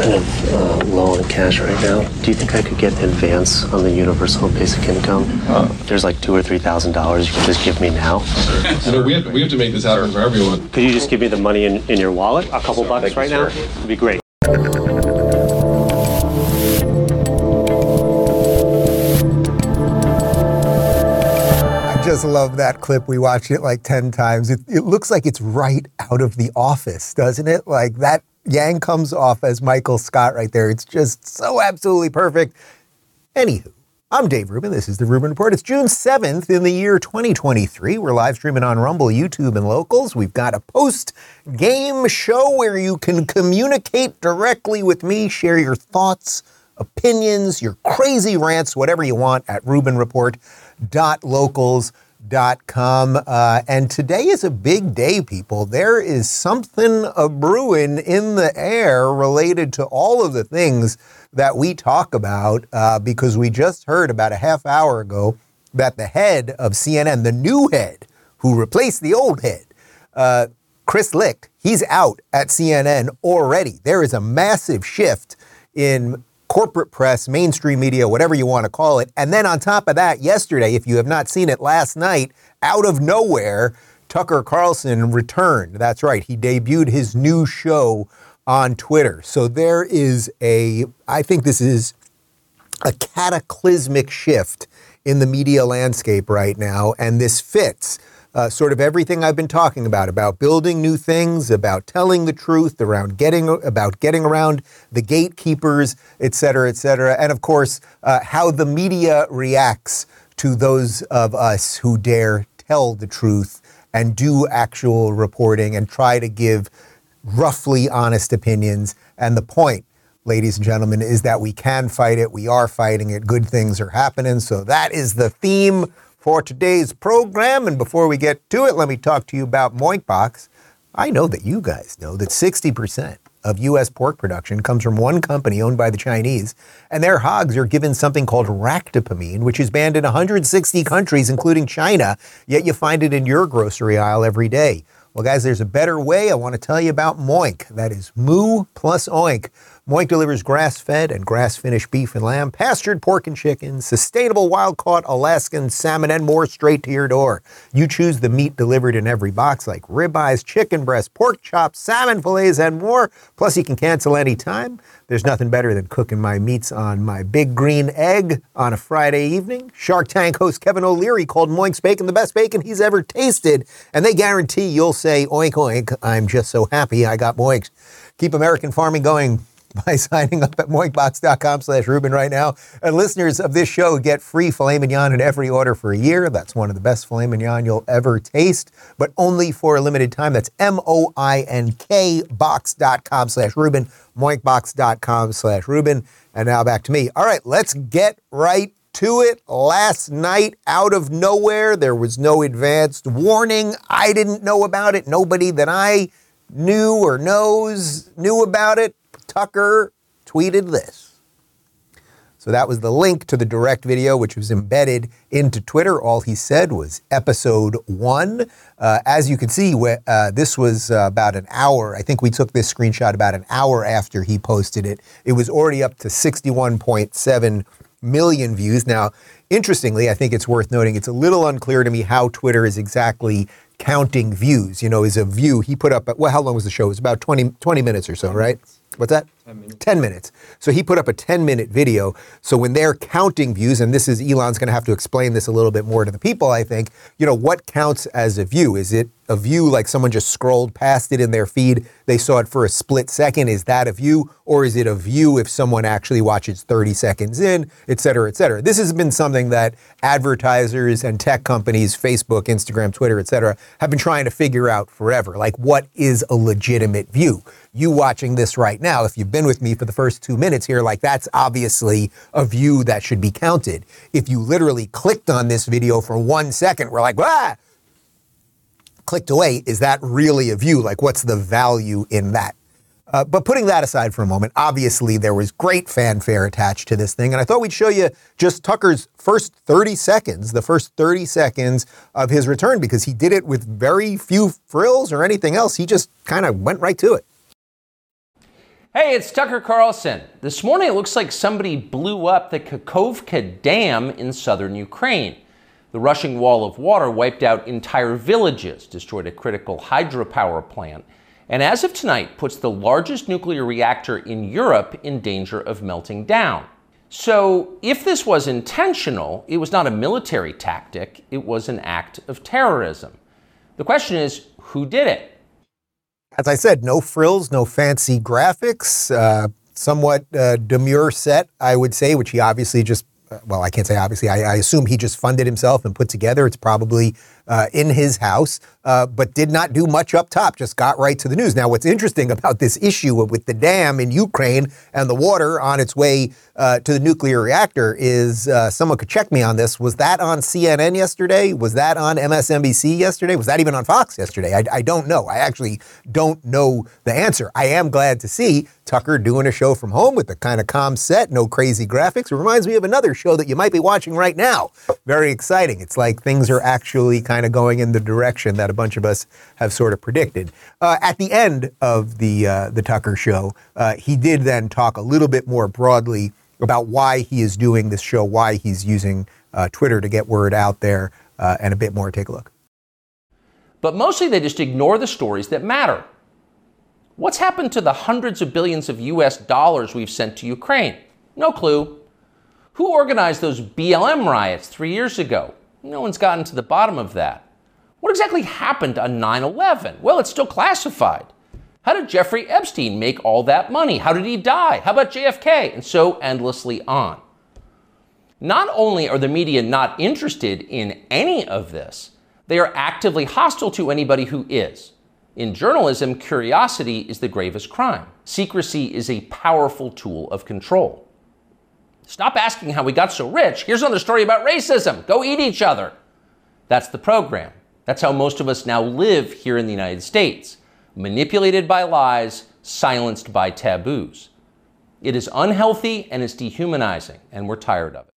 kind of uh, low on cash right now. Do you think I could get an advance on the universal basic income? There's like two or three thousand dollars you can just give me now. No, we have, we have to make this happen for everyone. Could you just give me the money in, in your wallet? A couple bucks right now? It'd be great. I just love that clip. We watched it like 10 times. It, it looks like it's right out of the office, doesn't it? Like that Yang comes off as Michael Scott right there. It's just so absolutely perfect. Anywho, I'm Dave Rubin. This is the Rubin Report. It's June 7th in the year 2023. We're live streaming on Rumble, YouTube, and locals. We've got a post game show where you can communicate directly with me, share your thoughts, opinions, your crazy rants, whatever you want at rubinreport.locals.com. Uh, and today is a big day, people. There is something a brewing in the air related to all of the things that we talk about uh, because we just heard about a half hour ago that the head of CNN, the new head who replaced the old head, uh, Chris Licht, he's out at CNN already. There is a massive shift in corporate press, mainstream media, whatever you want to call it. And then on top of that, yesterday, if you have not seen it last night, out of nowhere, Tucker Carlson returned. That's right. He debuted his new show on Twitter. So there is a, I think this is a cataclysmic shift in the media landscape right now. And this fits uh, sort of everything I've been talking about about building new things, about telling the truth, around getting about getting around the gatekeepers, et cetera, et cetera, and of course uh, how the media reacts to those of us who dare tell the truth and do actual reporting and try to give roughly honest opinions. And the point ladies and gentlemen, is that we can fight it. We are fighting it. Good things are happening. So that is the theme for today's program. And before we get to it, let me talk to you about Moinkbox. I know that you guys know that 60% of U.S. pork production comes from one company owned by the Chinese, and their hogs are given something called ractopamine, which is banned in 160 countries, including China, yet you find it in your grocery aisle every day. Well, guys, there's a better way. I want to tell you about Moink. That is Moo plus Oink. Moink delivers grass fed and grass finished beef and lamb, pastured pork and chicken, sustainable wild caught Alaskan salmon, and more straight to your door. You choose the meat delivered in every box, like ribeyes, chicken breasts, pork chops, salmon fillets, and more. Plus, you can cancel anytime. There's nothing better than cooking my meats on my big green egg on a Friday evening. Shark Tank host Kevin O'Leary called Moink's bacon the best bacon he's ever tasted, and they guarantee you'll say, Oink, oink, I'm just so happy I got Moink's. Keep American farming going by signing up at moinkbox.com slash Rubin right now. And listeners of this show get free filet mignon in every order for a year. That's one of the best filet mignon you'll ever taste, but only for a limited time. That's M-O-I-N-K box.com slash Rubin, moinkbox.com slash Rubin. And now back to me. All right, let's get right to it. Last night, out of nowhere, there was no advanced warning. I didn't know about it. Nobody that I knew or knows knew about it. Tucker tweeted this. So that was the link to the direct video, which was embedded into Twitter. All he said was episode one. Uh, as you can see, uh, this was uh, about an hour. I think we took this screenshot about an hour after he posted it. It was already up to 61.7 million views. Now, interestingly, I think it's worth noting, it's a little unclear to me how Twitter is exactly counting views. You know, is a view, he put up, well, how long was the show? It was about 20, 20 minutes or so, right? What's that? 10 minutes. 10 minutes. So he put up a 10 minute video. So when they're counting views, and this is Elon's going to have to explain this a little bit more to the people, I think, you know, what counts as a view? Is it a view like someone just scrolled past it in their feed? They saw it for a split second. Is that a view? Or is it a view if someone actually watches 30 seconds in, et cetera, et cetera? This has been something that advertisers and tech companies, Facebook, Instagram, Twitter, et cetera, have been trying to figure out forever. Like, what is a legitimate view? You watching this right now, if you've been with me for the first two minutes here, like that's obviously a view that should be counted. If you literally clicked on this video for one second, we're like, ah, clicked away. Is that really a view? Like, what's the value in that? Uh, but putting that aside for a moment, obviously there was great fanfare attached to this thing. And I thought we'd show you just Tucker's first 30 seconds, the first 30 seconds of his return, because he did it with very few frills or anything else. He just kind of went right to it. Hey, it's Tucker Carlson. This morning it looks like somebody blew up the Kakhovka Dam in southern Ukraine. The rushing wall of water wiped out entire villages, destroyed a critical hydropower plant, and as of tonight puts the largest nuclear reactor in Europe in danger of melting down. So, if this was intentional, it was not a military tactic, it was an act of terrorism. The question is who did it? As I said, no frills, no fancy graphics, uh, somewhat uh, demure set, I would say, which he obviously just, uh, well, I can't say obviously, I, I, assume he just funded himself and put together. It's probably uh, in his house, uh, but did not do much up top, just got right to the news. Now, what's interesting about this issue with the dam in Ukraine and the water on its way uh, to the nuclear reactor is uh, someone could check me on this. Was that on CNN yesterday? Was that on MSNBC yesterday? Was that even on Fox yesterday? I, I don't know. I actually don't know the answer. I am glad to see Tucker doing a show from home with the kind of calm set, no crazy graphics. It reminds me of another show that you might be watching right now. Very exciting. It's like things are actually kind kind of going in the direction that a bunch of us have sort of predicted. Uh, at the end of the uh, the Tucker show, uh, he did then talk a little bit more broadly about why he is doing this show, why he's using uh, Twitter to get word out there, uh, and a bit more. Take a look. But mostly they just ignore the stories that matter. What's happened to the hundreds of billions of US dollars we've sent to Ukraine? No clue. Who organized those BLM riots three years ago? No one's gotten to the bottom of that. What exactly happened on 9 11? Well, it's still classified. How did Jeffrey Epstein make all that money? How did he die? How about JFK? And so endlessly on. Not only are the media not interested in any of this, they are actively hostile to anybody who is. In journalism, curiosity is the gravest crime. Secrecy is a powerful tool of control. Stop asking how we got so rich. Here's another story about racism. Go eat each other. That's the program. That's how most of us now live here in the United States manipulated by lies, silenced by taboos. It is unhealthy and it's dehumanizing, and we're tired of it.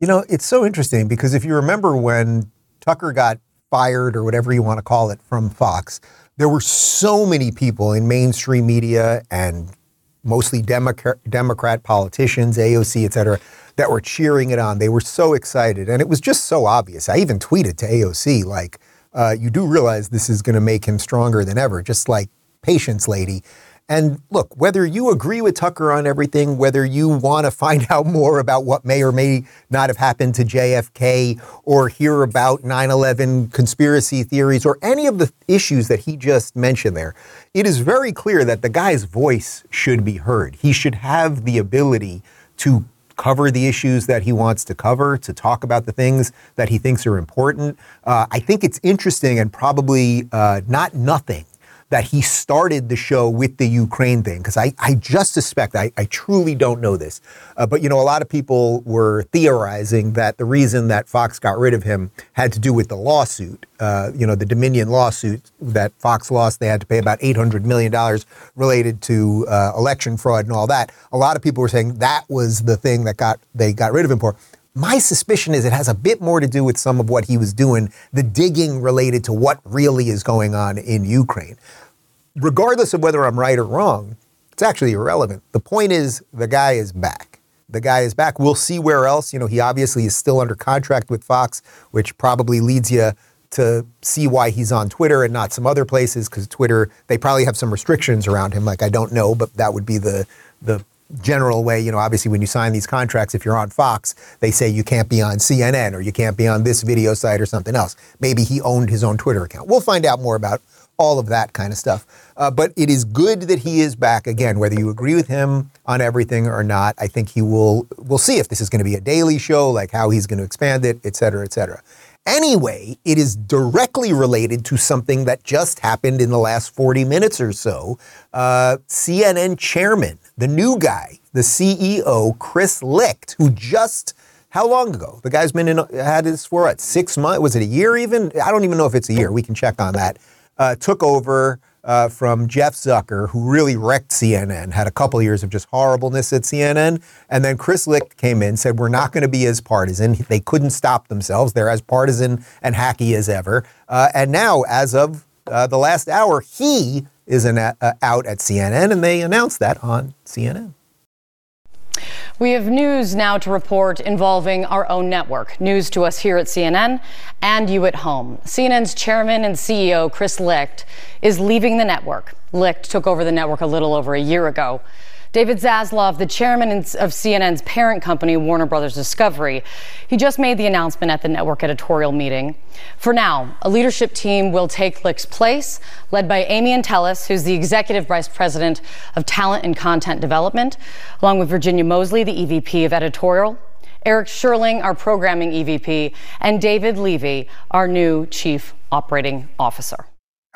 You know, it's so interesting because if you remember when Tucker got fired or whatever you want to call it from Fox, there were so many people in mainstream media and mostly Democrat, Democrat politicians, AOC, et cetera, that were cheering it on. They were so excited. And it was just so obvious. I even tweeted to AOC, like, uh, you do realize this is going to make him stronger than ever, just like patience, lady. And look, whether you agree with Tucker on everything, whether you want to find out more about what may or may not have happened to JFK or hear about 9 11 conspiracy theories or any of the issues that he just mentioned there, it is very clear that the guy's voice should be heard. He should have the ability to cover the issues that he wants to cover, to talk about the things that he thinks are important. Uh, I think it's interesting and probably uh, not nothing that he started the show with the Ukraine thing, because I, I just suspect, I, I truly don't know this, uh, but you know, a lot of people were theorizing that the reason that Fox got rid of him had to do with the lawsuit, uh, you know, the Dominion lawsuit that Fox lost. They had to pay about $800 million related to uh, election fraud and all that. A lot of people were saying that was the thing that got they got rid of him for. My suspicion is it has a bit more to do with some of what he was doing, the digging related to what really is going on in Ukraine. Regardless of whether I'm right or wrong, it's actually irrelevant. The point is, the guy is back. The guy is back. We'll see where else. You know, he obviously is still under contract with Fox, which probably leads you to see why he's on Twitter and not some other places because Twitter, they probably have some restrictions around him. Like, I don't know, but that would be the, the general way, you know, obviously when you sign these contracts, if you're on Fox, they say you can't be on CNN or you can't be on this video site or something else. Maybe he owned his own Twitter account. We'll find out more about all of that kind of stuff. Uh, but it is good that he is back again, whether you agree with him on everything or not. I think he will, we'll see if this is going to be a daily show, like how he's going to expand it, et cetera, et cetera. Anyway, it is directly related to something that just happened in the last 40 minutes or so. Uh, CNN chairman, the new guy, the CEO, Chris Licht, who just how long ago? The guy's been in, had this for what, six months? Was it a year even? I don't even know if it's a year. We can check on that. Uh, took over uh, from Jeff Zucker, who really wrecked CNN, had a couple of years of just horribleness at CNN. And then Chris Licht came in, said, We're not going to be as partisan. They couldn't stop themselves. They're as partisan and hacky as ever. Uh, and now, as of uh, the last hour, he is an, uh, out at CNN, and they announced that on CNN. We have news now to report involving our own network. News to us here at CNN and you at home. CNN's chairman and CEO, Chris Licht, is leaving the network. Licht took over the network a little over a year ago. David Zaslav, the chairman of CNN's parent company, Warner Brothers Discovery, he just made the announcement at the network editorial meeting. For now, a leadership team will take Licht's place, led by Amy Entelis, who's the executive vice president of talent and content development, along with Virginia Moseley, the EVP of editorial, Eric Sherling, our programming EVP, and David Levy, our new chief operating officer.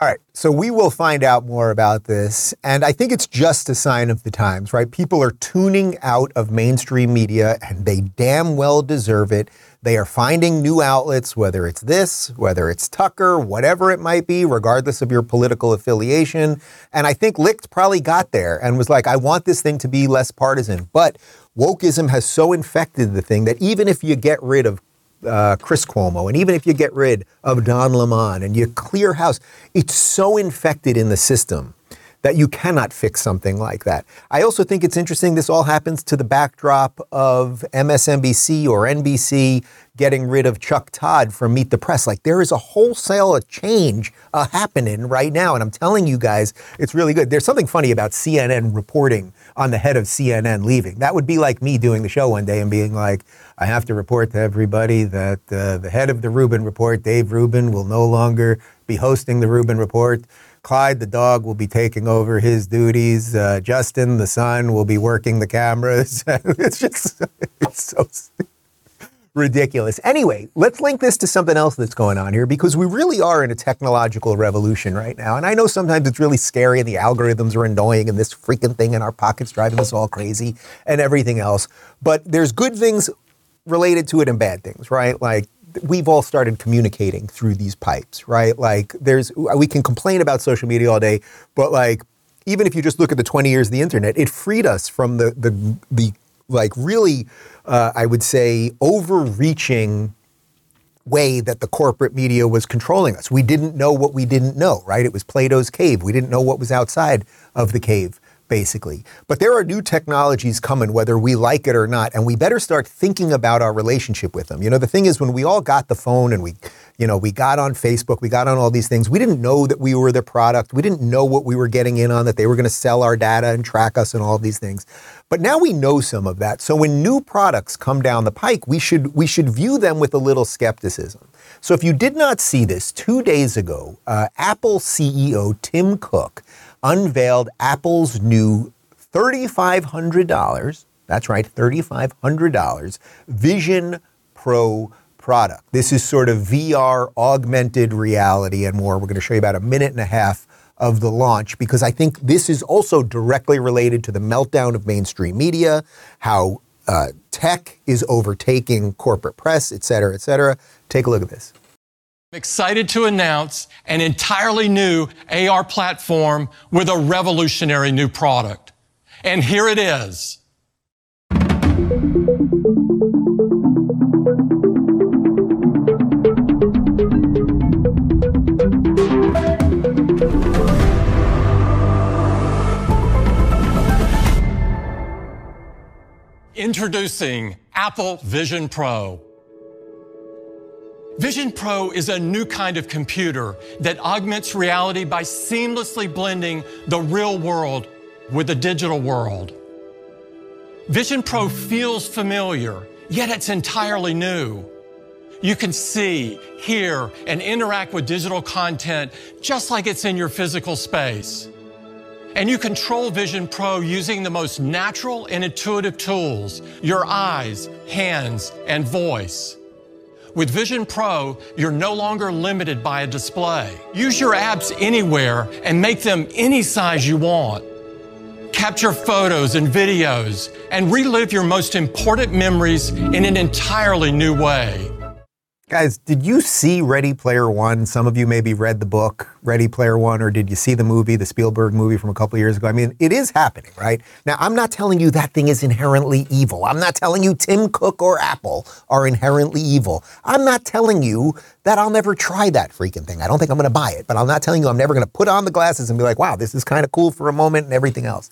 All right, so we will find out more about this. And I think it's just a sign of the times, right? People are tuning out of mainstream media and they damn well deserve it. They are finding new outlets, whether it's this, whether it's Tucker, whatever it might be, regardless of your political affiliation. And I think Licht probably got there and was like, I want this thing to be less partisan. But wokeism has so infected the thing that even if you get rid of uh, Chris Cuomo, and even if you get rid of Don Lemon and you clear house, it's so infected in the system that you cannot fix something like that. I also think it's interesting this all happens to the backdrop of MSNBC or NBC getting rid of Chuck Todd from Meet the Press. Like there is a wholesale change uh, happening right now. And I'm telling you guys, it's really good. There's something funny about CNN reporting on the head of CNN leaving. That would be like me doing the show one day and being like, I have to report to everybody that uh, the head of the Rubin Report, Dave Rubin, will no longer be hosting the Rubin Report. Clyde the dog will be taking over his duties. Uh, Justin the son will be working the cameras. it's just it's so ridiculous. Anyway, let's link this to something else that's going on here because we really are in a technological revolution right now. And I know sometimes it's really scary and the algorithms are annoying and this freaking thing in our pockets driving us all crazy and everything else. But there's good things related to it and bad things, right? Like we've all started communicating through these pipes, right? Like there's we can complain about social media all day, but like even if you just look at the 20 years of the internet, it freed us from the the the like really uh, I would say, overreaching way that the corporate media was controlling us. We didn't know what we didn't know, right? It was Plato's cave. We didn't know what was outside of the cave basically. But there are new technologies coming, whether we like it or not, and we better start thinking about our relationship with them. You know, the thing is, when we all got the phone and we, you know, we got on Facebook, we got on all these things, we didn't know that we were the product. We didn't know what we were getting in on, that they were going to sell our data and track us and all of these things. But now we know some of that. So when new products come down the pike, we should we should view them with a little skepticism. So if you did not see this, two days ago, uh, Apple CEO Tim Cook unveiled Apple's new $3,500, that's right, $3,500 Vision Pro product. This is sort of VR, augmented reality, and more. We're going to show you about a minute and a half of the launch because I think this is also directly related to the meltdown of mainstream media, how uh, tech is overtaking corporate press, et cetera, et cetera. Take a look at this. I'm excited to announce an entirely new AR platform with a revolutionary new product. And here it is. Introducing Apple Vision Pro. Vision Pro is a new kind of computer that augments reality by seamlessly blending the real world with the digital world. Vision Pro feels familiar, yet it's entirely new. You can see, hear, and interact with digital content just like it's in your physical space. And you control Vision Pro using the most natural and intuitive tools your eyes, hands, and voice. With Vision Pro, you're no longer limited by a display. Use your apps anywhere and make them any size you want. Capture photos and videos and relive your most important memories in an entirely new way. Guys, did you see Ready Player One? Some of you maybe read the book Ready Player One, or did you see the movie, the Spielberg movie from a couple years ago? I mean, it is happening, right? Now, I'm not telling you that thing is inherently evil. I'm not telling you Tim Cook or Apple are inherently evil. I'm not telling you that I'll never try that freaking thing. I don't think I'm going to buy it, but I'm not telling you I'm never going to put on the glasses and be like, wow, this is kind of cool for a moment and everything else.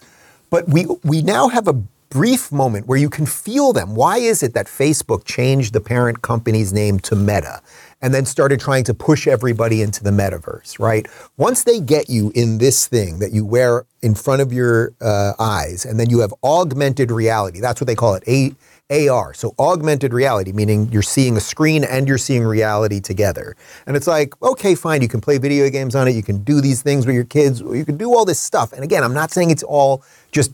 But we we now have a brief moment where you can feel them. Why is it that Facebook changed the parent company's name to Meta and then started trying to push everybody into the metaverse, right? Once they get you in this thing that you wear in front of your uh, eyes, and then you have augmented reality, that's what they call it, A- AR. So augmented reality, meaning you're seeing a screen and you're seeing reality together. And it's like, okay, fine, you can play video games on it, you can do these things with your kids, you can do all this stuff. And again, I'm not saying it's all just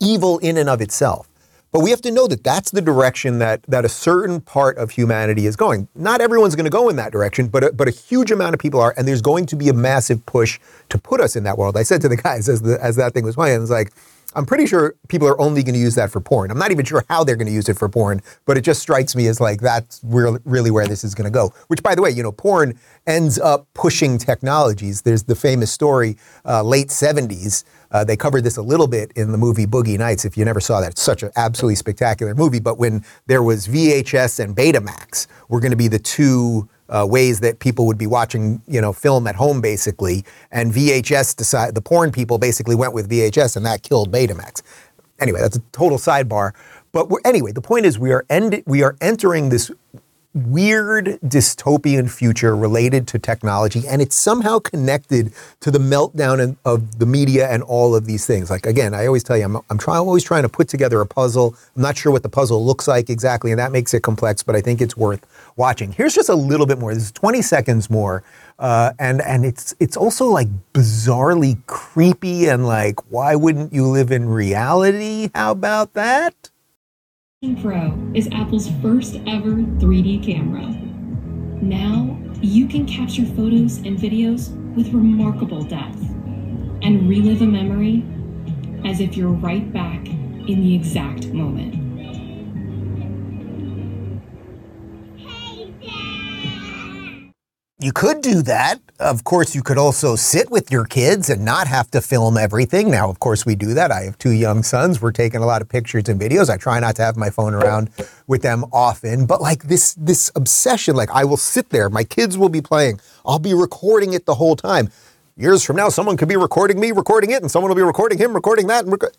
evil in and of itself. But we have to know that that's the direction that, that a certain part of humanity is going. Not everyone's going to go in that direction, but a, but a huge amount of people are, and there's going to be a massive push to put us in that world. I said to the guys as the, as that thing was playing, it's like, I'm pretty sure people are only going to use that for porn. I'm not even sure how they're going to use it for porn, but it just strikes me as like that's really where this is going to go. Which, by the way, you know, porn ends up pushing technologies. There's the famous story, uh, late 70s. Uh, they covered this a little bit in the movie Boogie Nights. If you never saw that, it's such an absolutely spectacular movie. But when there was VHS and Betamax, were going to be the two uh, ways that people would be watching, you know, film at home basically. And VHS decided the porn people basically went with VHS, and that killed Betamax. Anyway, that's a total sidebar. But anyway, the point is we are end- we are entering this weird dystopian future related to technology, and it's somehow connected to the meltdown of the media and all of these things. Like again, I always tell you, I'm, I'm, try, always trying to put together a puzzle. I'm not sure what the puzzle looks like exactly, and that makes it complex, but I think it's worth watching. Here's just a little bit more. This is 20 seconds more, uh, and and it's it's also like bizarrely creepy and like, why wouldn't you live in reality? How about that? Pro is Apple's first ever 3D camera. Now, you can capture photos and videos with remarkable depth and relive a memory as if you're right back in the exact moment. You could do that. Of course, you could also sit with your kids and not have to film everything. Now, of course, we do that. I have two young sons. We're taking a lot of pictures and videos. I try not to have my phone around with them often, but like this this obsession, like I will sit there, my kids will be playing. I'll be recording it the whole time. Years from now, someone could be recording me recording it and someone will be recording him recording that and rec-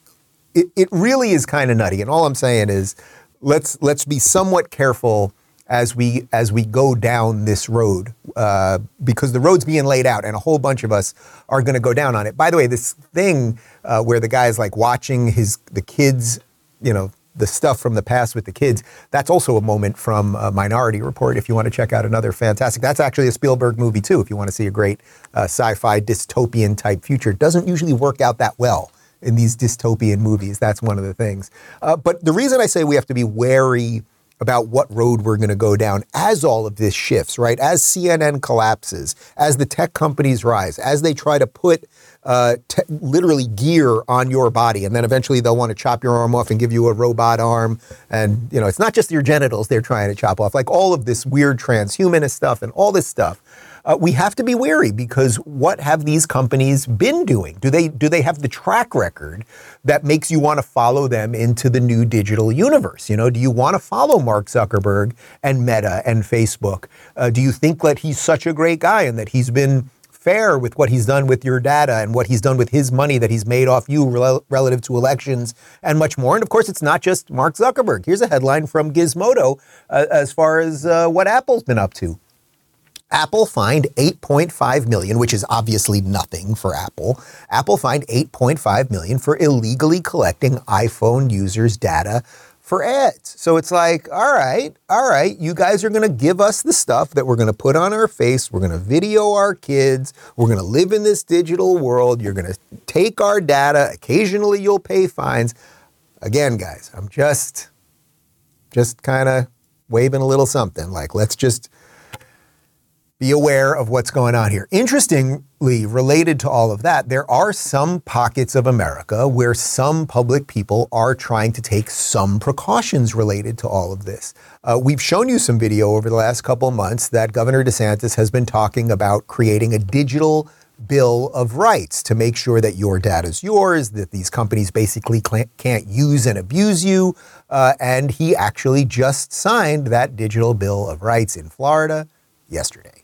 it, it really is kind of nutty. And all I'm saying is let's let's be somewhat careful as we as we go down this road uh, because the road's being laid out and a whole bunch of us are going to go down on it. By the way, this thing uh, where the guy's like watching his the kids, you know, the stuff from the past with the kids. That's also a moment from Minority Report. If you want to check out another fantastic, that's actually a Spielberg movie too. If you want to see a great uh, sci-fi dystopian type future, doesn't usually work out that well in these dystopian movies. That's one of the things. Uh, but the reason I say we have to be wary about what road we're going to go down as all of this shifts, right? As CNN collapses, as the tech companies rise, as they try to put uh, te- literally gear on your body, and then eventually they'll want to chop your arm off and give you a robot arm. And, you know, it's not just your genitals they're trying to chop off, like all of this weird transhumanist stuff and all this stuff uh, we have to be wary because what have these companies been doing? Do they do they have the track record that makes you want to follow them into the new digital universe? You know, do you want to follow Mark Zuckerberg and Meta and Facebook? Uh, do you think that he's such a great guy and that he's been fair with what he's done with your data and what he's done with his money that he's made off you rel- relative to elections and much more. And of course, it's not just Mark Zuckerberg. Here's a headline from Gizmodo uh, as far as uh, what Apple's been up to. Apple fined 8.5 million, which is obviously nothing for Apple. Apple fined 8.5 million for illegally collecting iPhone users' data for ads. So it's like, all right, all right, you guys are going to give us the stuff that we're going to put on our face. We're going to video our kids. We're going to live in this digital world. You're going to take our data. Occasionally you'll pay fines. Again, guys, I'm just just kind of waving a little something like let's just be aware of what's going on here. Interestingly, related to all of that, there are some pockets of America where some public people are trying to take some precautions related to all of this. Uh, we've shown you some video over the last couple months that Governor DeSantis has been talking about creating a digital Bill of Rights to make sure that your data is yours, that these companies basically can't use and abuse you. Uh, and he actually just signed that digital Bill of Rights in Florida yesterday.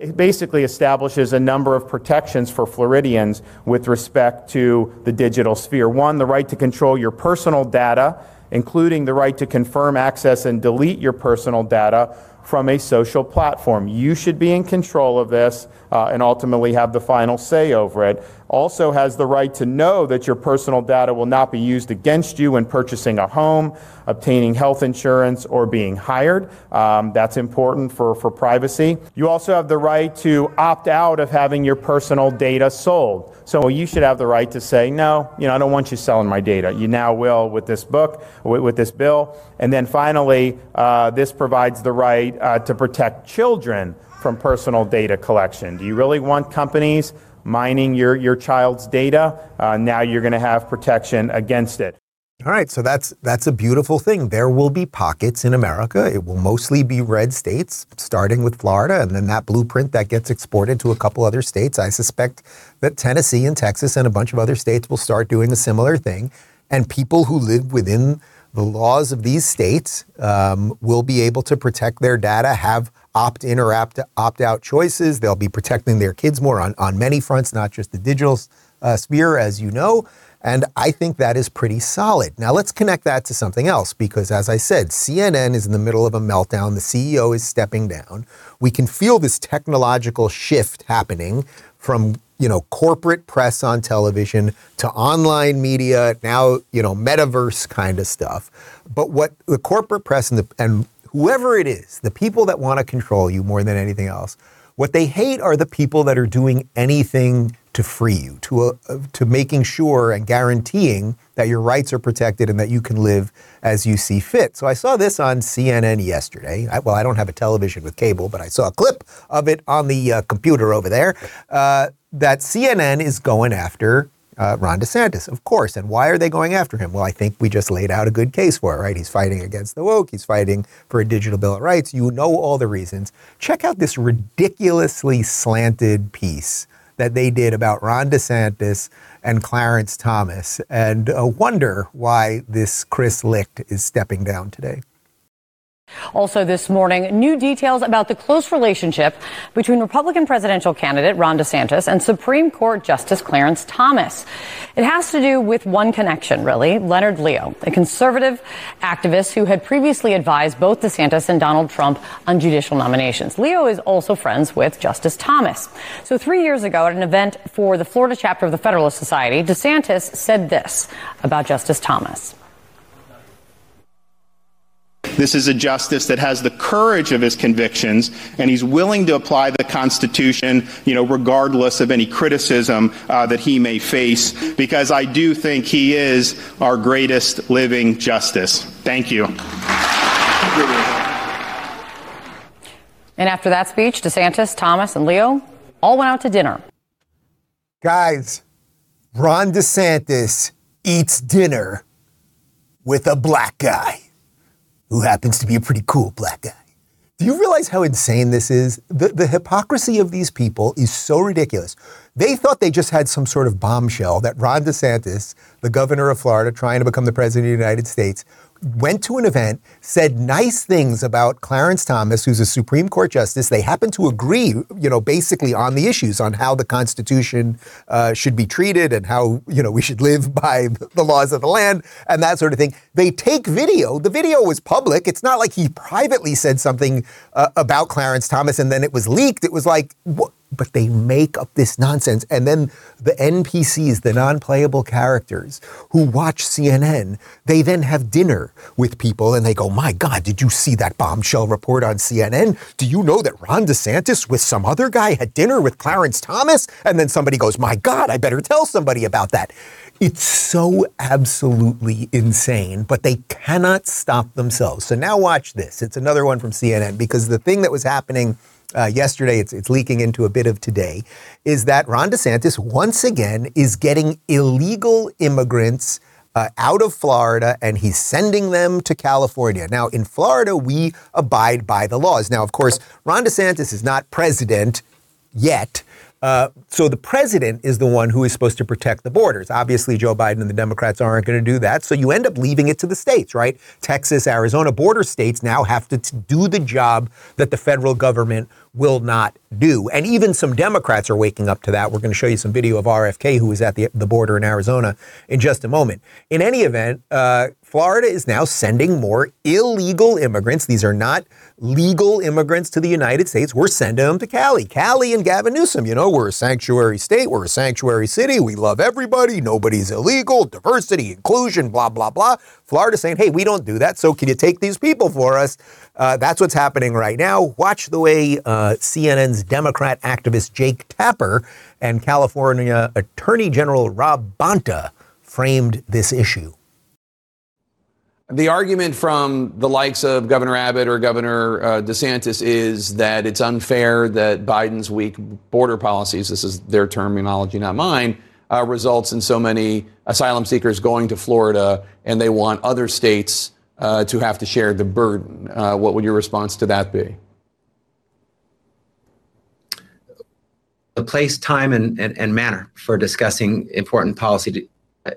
It basically establishes a number of protections for Floridians with respect to the digital sphere. One, the right to control your personal data, including the right to confirm access and delete your personal data from a social platform. You should be in control of this uh, and ultimately have the final say over it. Also has the right to know that your personal data will not be used against you when purchasing a home, obtaining health insurance, or being hired. Um, that's important for, for privacy. You also have the right to opt out of having your personal data sold. So you should have the right to say, no, you know, I don't want you selling my data. You now will with this book, with, with this bill. And then finally, uh, this provides the right uh, to protect children from personal data collection. Do you really want companies mining your, your child's data? Uh, now you're going to have protection against it. All right, so that's that's a beautiful thing. There will be pockets in America. It will mostly be red states, starting with Florida, and then that blueprint that gets exported to a couple other states. I suspect that Tennessee and Texas and a bunch of other states will start doing a similar thing. And people who live within the laws of these states um, will be able to protect their data, have opt in or opt, opt out choices. They'll be protecting their kids more on, on many fronts, not just the digital uh, sphere, as you know. And I think that is pretty solid. Now, let's connect that to something else because, as I said, CNN is in the middle of a meltdown. The CEO is stepping down. We can feel this technological shift happening from you know corporate press on television to online media now you know metaverse kind of stuff but what the corporate press and, the, and whoever it is, the people that want to control you more than anything else, what they hate are the people that are doing anything to free you, to, uh, to making sure and guaranteeing that your rights are protected and that you can live as you see fit. So I saw this on CNN yesterday. I, well, I don't have a television with cable, but I saw a clip of it on the uh, computer over there uh, that CNN is going after uh, Ron DeSantis, of course. And why are they going after him? Well, I think we just laid out a good case for it, right? He's fighting against the woke. He's fighting for a digital bill of rights. You know all the reasons. Check out this ridiculously slanted piece that they did about Ron DeSantis and Clarence Thomas, and uh, wonder why this Chris Licht is stepping down today. Also this morning, new details about the close relationship between Republican presidential candidate Ron DeSantis and Supreme Court Justice Clarence Thomas. It has to do with one connection, really, Leonard Leo, a conservative activist who had previously advised both DeSantis and Donald Trump on judicial nominations. Leo is also friends with Justice Thomas. So three years ago at an event for the Florida chapter of the Federalist Society, DeSantis said this about Justice Thomas. This is a justice that has the courage of his convictions, and he's willing to apply the Constitution, you know, regardless of any criticism uh, that he may face, because I do think he is our greatest living justice. Thank you. And after that speech, DeSantis, Thomas, and Leo all went out to dinner. Guys, Ron DeSantis eats dinner with a black guy who happens to be a pretty cool black guy. Do you realize how insane this is? The, the hypocrisy of these people is so ridiculous. They thought they just had some sort of bombshell that Ron DeSantis, the governor of Florida, trying to become the president of the United States, went to an event, said nice things about Clarence Thomas, who's a Supreme Court justice. They happen to agree, you know, basically on the issues on how the Constitution uh, should be treated and how, you know, we should live by the laws of the land and that sort of thing. They take video. The video was public. It's not like he privately said something uh, about Clarence Thomas and then it was leaked. It was like, what? But they make up this nonsense. And then the NPCs, the non playable characters who watch CNN, they then have dinner with people and they go, My God, did you see that bombshell report on CNN? Do you know that Ron DeSantis with some other guy had dinner with Clarence Thomas? And then somebody goes, My God, I better tell somebody about that. It's so absolutely insane, but they cannot stop themselves. So now watch this. It's another one from CNN because the thing that was happening uh, yesterday, it's, it's leaking into a bit of today, is that Ron DeSantis once again is getting illegal immigrants uh, out of Florida and he's sending them to California. Now, in Florida, we abide by the laws. Now, of course, Ron DeSantis is not president yet. Uh, so the president is the one who is supposed to protect the borders. Obviously, Joe Biden and the Democrats aren't going to do that. So you end up leaving it to the states, right? Texas, Arizona, border states now have to t- do the job that the federal government will not do. And even some Democrats are waking up to that. We're going to show you some video of RFK, who was at the, the border in Arizona, in just a moment. In any event, uh, Florida is now sending more illegal immigrants. These are not legal immigrants to the United States. We're sending them to Cali. Cali and Gavin Newsom, you know, we're a sanctuary state, we're a sanctuary city, we love everybody, nobody's illegal, diversity, inclusion, blah, blah, blah. Florida saying, hey, we don't do that, so can you take these people for us? Uh, that's what's happening right now. Watch the way uh, CNN's Democrat activist Jake Tapper and California Attorney General Rob Bonta framed this issue. The argument from the likes of Governor Abbott or Governor uh, DeSantis is that it's unfair that Biden's weak border policies, this is their terminology, not mine, uh, results in so many asylum seekers going to Florida and they want other states uh, to have to share the burden. Uh, what would your response to that be? The place, time, and, and, and manner for discussing important policy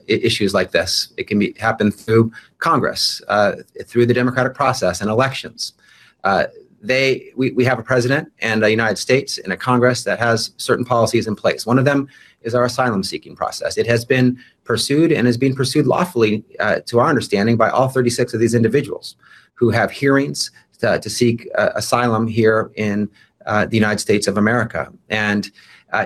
issues like this. It can be happen through Congress, uh, through the democratic process and elections. Uh, they, we, we have a president and a United States and a Congress that has certain policies in place. One of them is our asylum seeking process. It has been pursued and is being pursued lawfully, uh, to our understanding, by all 36 of these individuals who have hearings to, to seek uh, asylum here in uh, the United States of America. And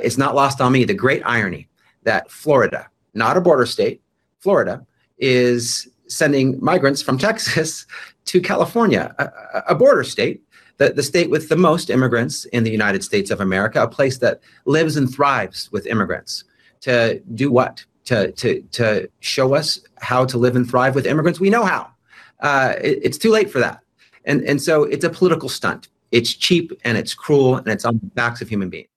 it's not lost on me the great irony that Florida, not a border state, Florida, is sending migrants from Texas to California, a, a border state, the, the state with the most immigrants in the United States of America, a place that lives and thrives with immigrants. To do what? To, to, to show us how to live and thrive with immigrants? We know how. Uh, it, it's too late for that. And, and so it's a political stunt. It's cheap and it's cruel and it's on the backs of human beings.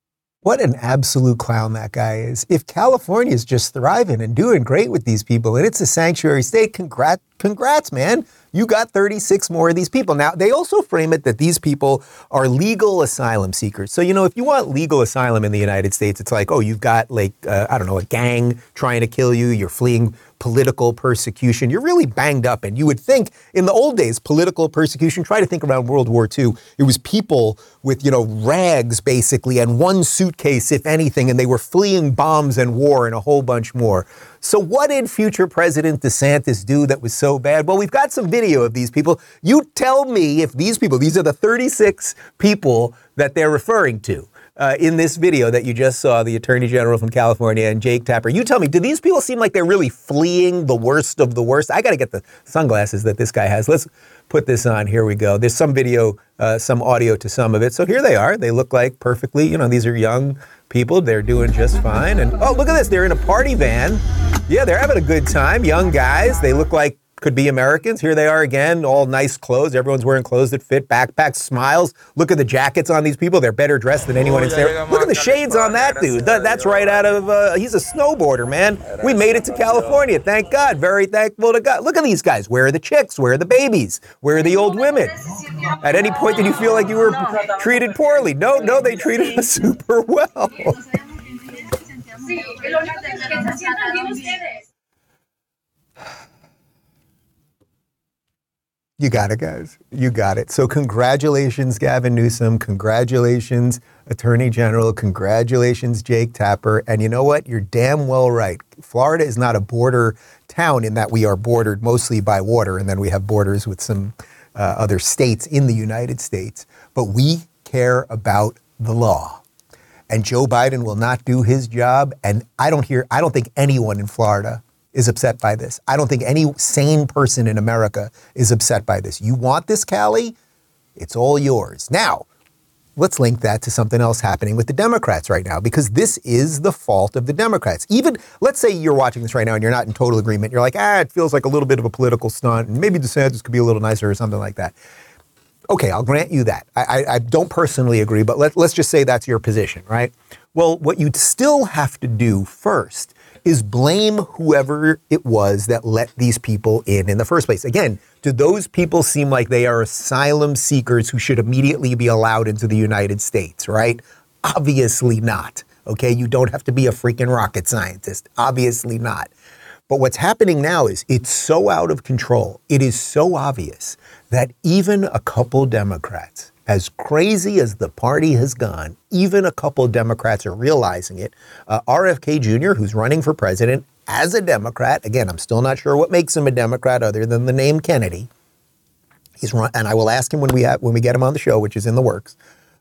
What an absolute clown that guy is. If California is just thriving and doing great with these people and it's a sanctuary state, congrats, congrats, man. You got 36 more of these people. Now, they also frame it that these people are legal asylum seekers. So, you know, if you want legal asylum in the United States, it's like, oh, you've got like, uh, I don't know, a gang trying to kill you, you're fleeing political persecution. You're really banged up. And you would think in the old days, political persecution, try to think around World War II, it was people with, you know, rags basically and one suitcase, if anything, and they were fleeing bombs and war and a whole bunch more. So, what did future President DeSantis do that was so bad? Well, we've got some video of these people. You tell me if these people, these are the 36 people that they're referring to uh, in this video that you just saw, the Attorney General from California and Jake Tapper. You tell me, do these people seem like they're really fleeing the worst of the worst? I got to get the sunglasses that this guy has. Let's put this on. Here we go. There's some video, uh, some audio to some of it. So here they are. They look like perfectly, you know, these are young people. They're doing just fine. And oh, look at this. They're in a party van. Yeah, they're having a good time. Young guys. They look like could be Americans. Here they are again, all nice clothes. Everyone's wearing clothes that fit, backpacks, smiles. Look at the jackets on these people. They're better dressed than anyone in there. Look at the shades on that dude. That, that's right out of, uh, he's a snowboarder, man. We made it to California. Thank God. Very thankful to God. Look at these guys. Where are the chicks? Where are the babies? Where are the old women? At any point, did you feel like you were treated poorly? No, no, they treated us super well. You got it, guys. You got it. So, congratulations, Gavin Newsom. Congratulations, Attorney General. Congratulations, Jake Tapper. And you know what? You're damn well right. Florida is not a border town in that we are bordered mostly by water, and then we have borders with some uh, other states in the United States. But we care about the law. And Joe Biden will not do his job. And I don't hear, I don't think anyone in Florida is upset by this. I don't think any sane person in America is upset by this. You want this, Cali? It's all yours. Now, let's link that to something else happening with the Democrats right now, because this is the fault of the Democrats. Even, let's say you're watching this right now and you're not in total agreement. You're like, ah, it feels like a little bit of a political stunt, and maybe DeSantis could be a little nicer or something like that. Okay, I'll grant you that. I, I, I don't personally agree, but let, let's just say that's your position, right? Well, what you'd still have to do first is blame whoever it was that let these people in in the first place. Again, do those people seem like they are asylum seekers who should immediately be allowed into the United States, right? Obviously not. Okay, you don't have to be a freaking rocket scientist. Obviously not. But what's happening now is it's so out of control. It is so obvious that even a couple Democrats, as crazy as the party has gone, even a couple Democrats are realizing it. Uh, RFK Jr., who's running for president as a Democrat, again, I'm still not sure what makes him a Democrat other than the name Kennedy. He's run, and I will ask him when we have, when we get him on the show, which is in the works.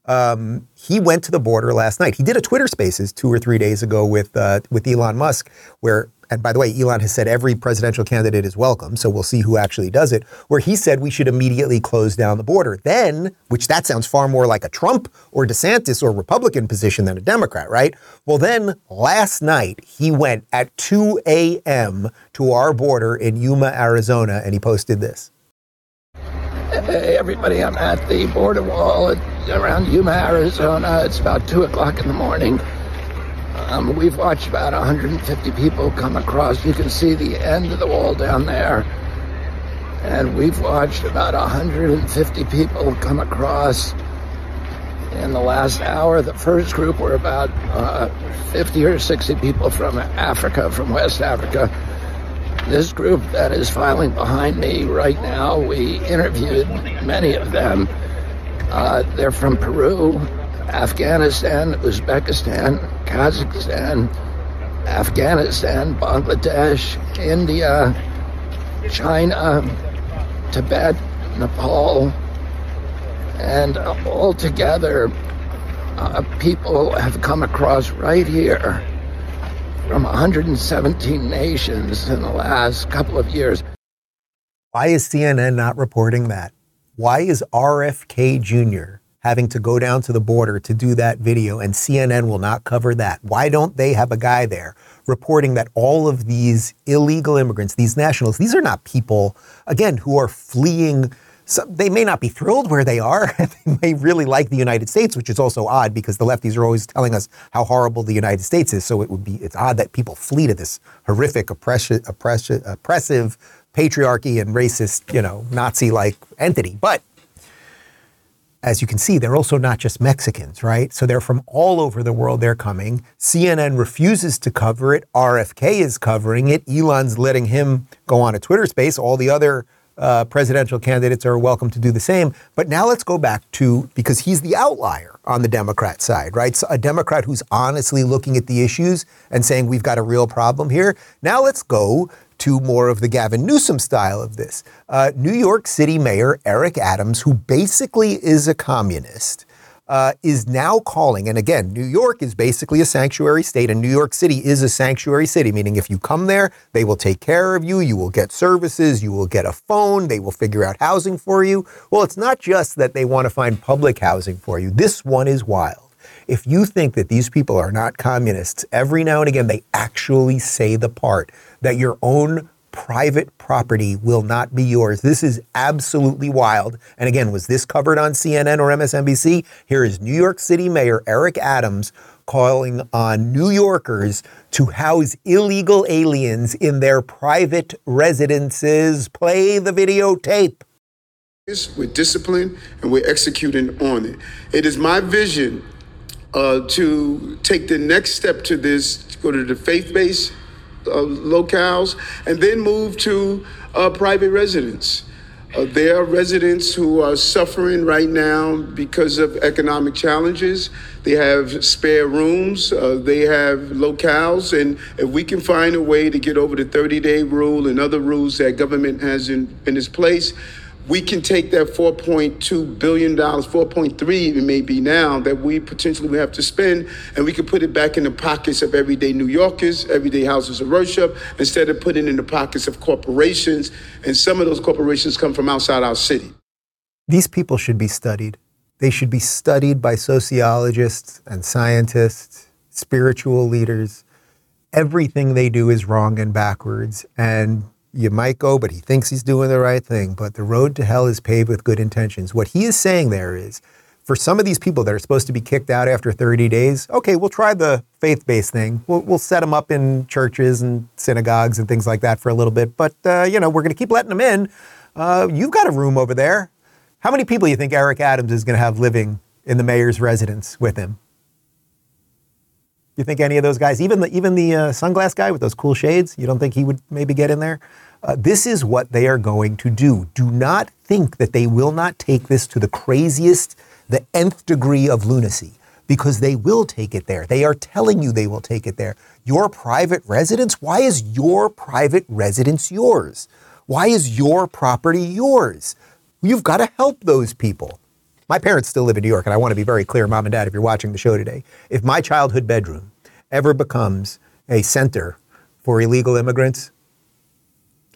Um, he went to the border last night. He did a Twitter Spaces two or three days ago with uh, with Elon Musk, where and by the way, Elon has said every presidential candidate is welcome, so we'll see who actually does it, where he said we should immediately close down the border. Then, which that sounds far more like a Trump or DeSantis or Republican position than a Democrat, right? Well, then last night he went at 2 a.m. to our border in Yuma, Arizona, and he posted this. Hey, everybody, I'm at the border wall around Yuma, Arizona. It's about 2 o'clock in the morning. Um, we've watched about 150 people come across. You can see the end of the wall down there. And we've watched about 150 people come across in the last hour. The first group were about uh, 50 or 60 people from Africa, from West Africa. This group that is filing behind me right now, we interviewed many of them. Uh, they're from Peru, Afghanistan, Uzbekistan, Kazakhstan, Afghanistan, Bangladesh, India, China, Tibet, Nepal, and altogether, uh, people have come across right here from 117 nations in the last couple of years. Why is CNN not reporting that? Why is RFK Jr. having to go down to the border to do that video and CNN will not cover that? Why don't they have a guy there reporting that all of these illegal immigrants, these nationals, these are not people, again, who are fleeing so they may not be thrilled where they are. they may really like the United States, which is also odd because the lefties are always telling us how horrible the United States is. So it would be it's odd that people flee to this horrific, oppressive, oppressive, oppressive patriarchy and racist, you know, Nazi-like entity. But as you can see, they're also not just Mexicans, right? So they're from all over the world. They're coming. CNN refuses to cover it. RFK is covering it. Elon's letting him go on a Twitter space. All the other uh, presidential candidates are welcome to do the same. But now let's go back to because he's the outlier on the Democrat side, right? So a Democrat who's honestly looking at the issues and saying we've got a real problem here. Now let's go to more of the Gavin Newsom style of this. Uh, New York City Mayor Eric Adams, who basically is a communist, uh, is now calling, and again, New York is basically a sanctuary state, and New York City is a sanctuary city, meaning if you come there, they will take care of you, you will get services, you will get a phone, they will figure out housing for you. Well, it's not just that they want to find public housing for you, this one is wild. If you think that these people are not communists, every now and again they actually say the part that your own private property will not be yours. This is absolutely wild. And again, was this covered on CNN or MSNBC? Here is New York City Mayor Eric Adams calling on New Yorkers to house illegal aliens in their private residences. Play the videotape. We're disciplined and we're executing on it. It is my vision uh, to take the next step to this, to go to the faith based uh, locales, and then move to uh, private residents. Uh, there are residents who are suffering right now because of economic challenges. They have spare rooms, uh, they have locales, and if we can find a way to get over the 30 day rule and other rules that government has in, in its place, we can take that $4.2 billion, 4.3 it may be now, that we potentially have to spend, and we could put it back in the pockets of everyday New Yorkers, everyday houses of worship, instead of putting it in the pockets of corporations. And some of those corporations come from outside our city. These people should be studied. They should be studied by sociologists and scientists, spiritual leaders. Everything they do is wrong and backwards. And You might go, but he thinks he's doing the right thing. But the road to hell is paved with good intentions. What he is saying there is for some of these people that are supposed to be kicked out after 30 days, okay, we'll try the faith based thing. We'll, we'll set them up in churches and synagogues and things like that for a little bit. But, uh, you know, we're going to keep letting them in. Uh, you've got a room over there. How many people do you think Eric Adams is going to have living in the mayor's residence with him? You think any of those guys, even the even the uh, sunglass guy with those cool shades, you don't think he would maybe get in there? Uh, this is what they are going to do. Do not think that they will not take this to the craziest, the nth degree of lunacy, because they will take it there. They are telling you they will take it there. Your private residence? Why is your private residence yours? Why is your property yours? You've got to help those people. My parents still live in New York, and I want to be very clear, mom and dad, if you're watching the show today, if my childhood bedroom ever becomes a center for illegal immigrants,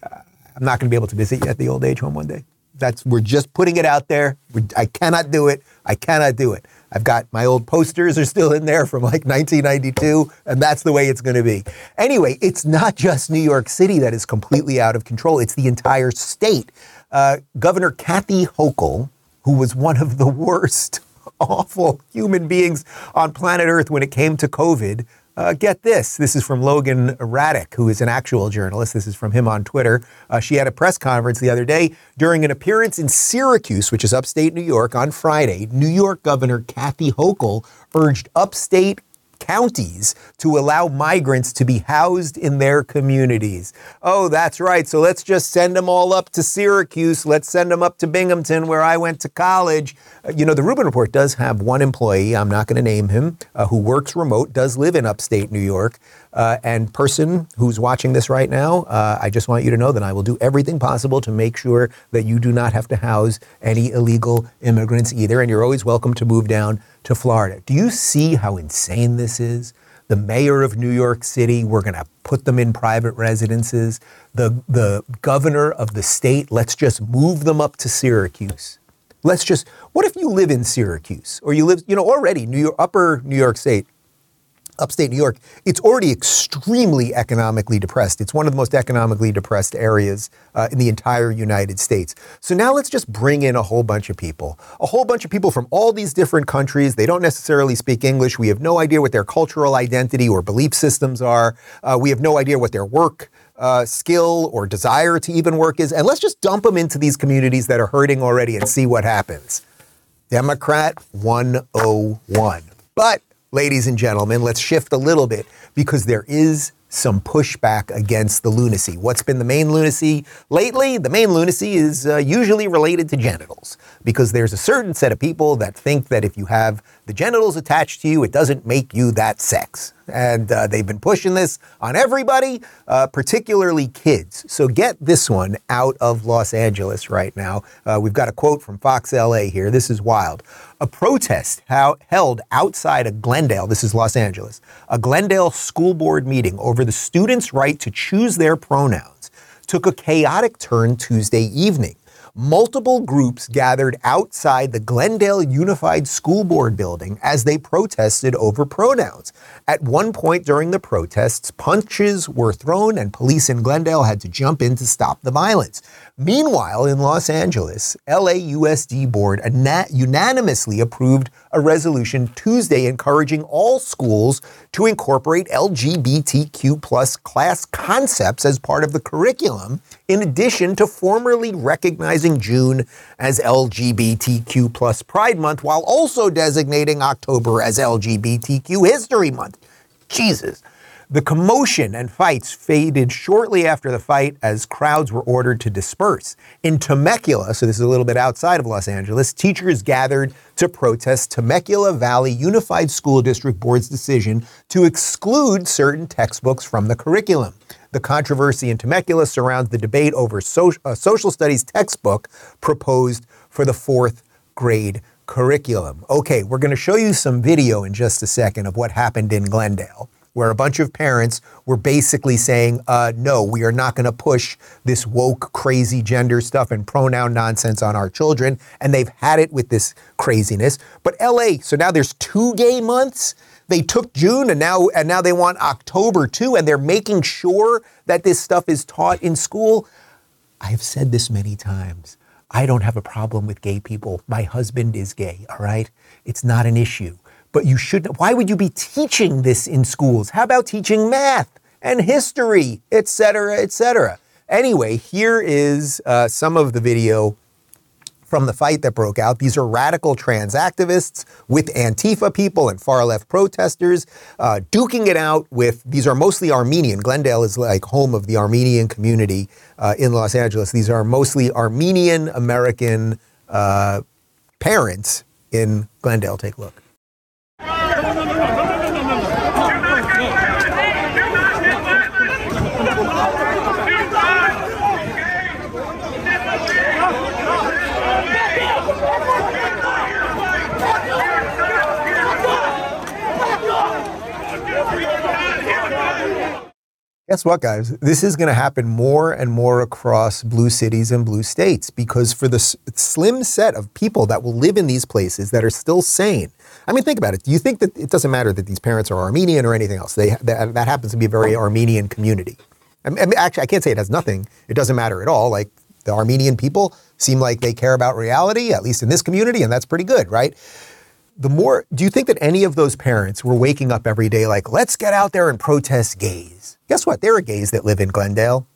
uh, I'm not going to be able to visit you at the old age home one day. That's we're just putting it out there. We, I cannot do it. I cannot do it. I've got my old posters are still in there from like 1992, and that's the way it's going to be. Anyway, it's not just New York City that is completely out of control. It's the entire state. Uh, Governor Kathy Hochul, who was one of the worst, awful human beings on planet Earth when it came to COVID. Uh, get this. This is from Logan Raddick, who is an actual journalist. This is from him on Twitter. Uh, she had a press conference the other day during an appearance in Syracuse, which is upstate New York, on Friday. New York Governor Kathy Hochul urged upstate counties to allow migrants to be housed in their communities. Oh, that's right. So let's just send them all up to Syracuse. Let's send them up to Binghamton, where I went to college. Uh, you know, the Rubin Report does have one employee, I'm not going to name him, uh, who works remote, does live in upstate New York. Uh, and person who's watching this right now, uh, I just want you to know that I will do everything possible to make sure that you do not have to house any illegal immigrants either. And you're always welcome to move down to Florida. Do you see how insane this is? The mayor of New York City, we're going to put them in private residences. The, the governor of the state, let's just move them up to Syracuse. Let's just, what if you live in Syracuse or you live, you know, already New York, upper New York State, upstate New York, it's already extremely economically depressed. It's one of the most economically depressed areas uh, in the entire United States. So now let's just bring in a whole bunch of people, a whole bunch of people from all these different countries. They don't necessarily speak English. We have no idea what their cultural identity or belief systems are. Uh, we have no idea what their work. Uh, skill or desire to even work is, and let's just dump them into these communities that are hurting already and see what happens. Democrat 101. But ladies and gentlemen, let's shift a little bit because there is some pushback against the lunacy. What's been the main lunacy lately? The main lunacy is uh, usually related to genitals because there's a certain set of people that think that if you have the genitals attached to you, it doesn't make you that sex. And uh, they've been pushing this on everybody, uh, particularly kids. So get this one out of Los Angeles right now. Uh, we've got a quote from Fox LA here. This is wild. A protest how, held outside a Glendale, this is Los Angeles, a Glendale school board meeting over the students' right to choose their pronouns took a chaotic turn Tuesday evening multiple groups gathered outside the Glendale Unified School Board building as they protested over pronouns. At one point during the protests, punches were thrown and police in Glendale had to jump in to stop the violence. Meanwhile, in Los Angeles, LAUSD board unanimously approved a resolution Tuesday encouraging all schools to incorporate LGBTQ plus class concepts as part of the curriculum, in addition to formally recognizing June as LGBTQ plus Pride Month, while also designating October as LGBTQ History Month. Jesus. The commotion and fights faded shortly after the fight as crowds were ordered to disperse. In Temecula, so this is a little bit outside of Los Angeles, teachers gathered to protest Temecula Valley Unified School District Board's decision to exclude certain textbooks from the curriculum. The controversy in Temecula surrounds the debate over so, a social studies textbook proposed for the fourth grade curriculum. Okay, we're going to show you some video in just a second of what happened in Glendale where a bunch of parents were basically saying, uh, no, we are not going to push this woke, crazy gender stuff and pronoun nonsense on our children. And they've had it with this craziness. But LA, so now there's two gay months. They took June and now and now they want October too, and they're making sure that this stuff is taught in school. I have said this many times. I don't have a problem with gay people. My husband is gay, all right? It's not an issue. But you shouldn't. why would you be teaching this in schools? How about teaching math and history, et cetera, et cetera? Anyway, here is uh, some of the video from the fight that broke out. These are radical trans activists with Antifa people and far left protesters uh, duking it out with, these are mostly Armenian. Glendale is like home of the Armenian community uh, in Los Angeles. These are mostly Armenian American uh, parents in Glendale. Take a look. Guess what, guys? This is going to happen more and more across blue cities and blue states because for the s- slim set of people that will live in these places that are still sane. I mean, think about it. Do you think that it doesn't matter that these parents are Armenian or anything else? They, that, that happens to be a very Armenian community. I mean, actually, I can't say it has nothing. It doesn't matter at all. Like the Armenian people seem like they care about reality, at least in this community, and that's pretty good, right? The more do you think that any of those parents were waking up every day like let's get out there and protest gays guess what? There are gays that live in glendale.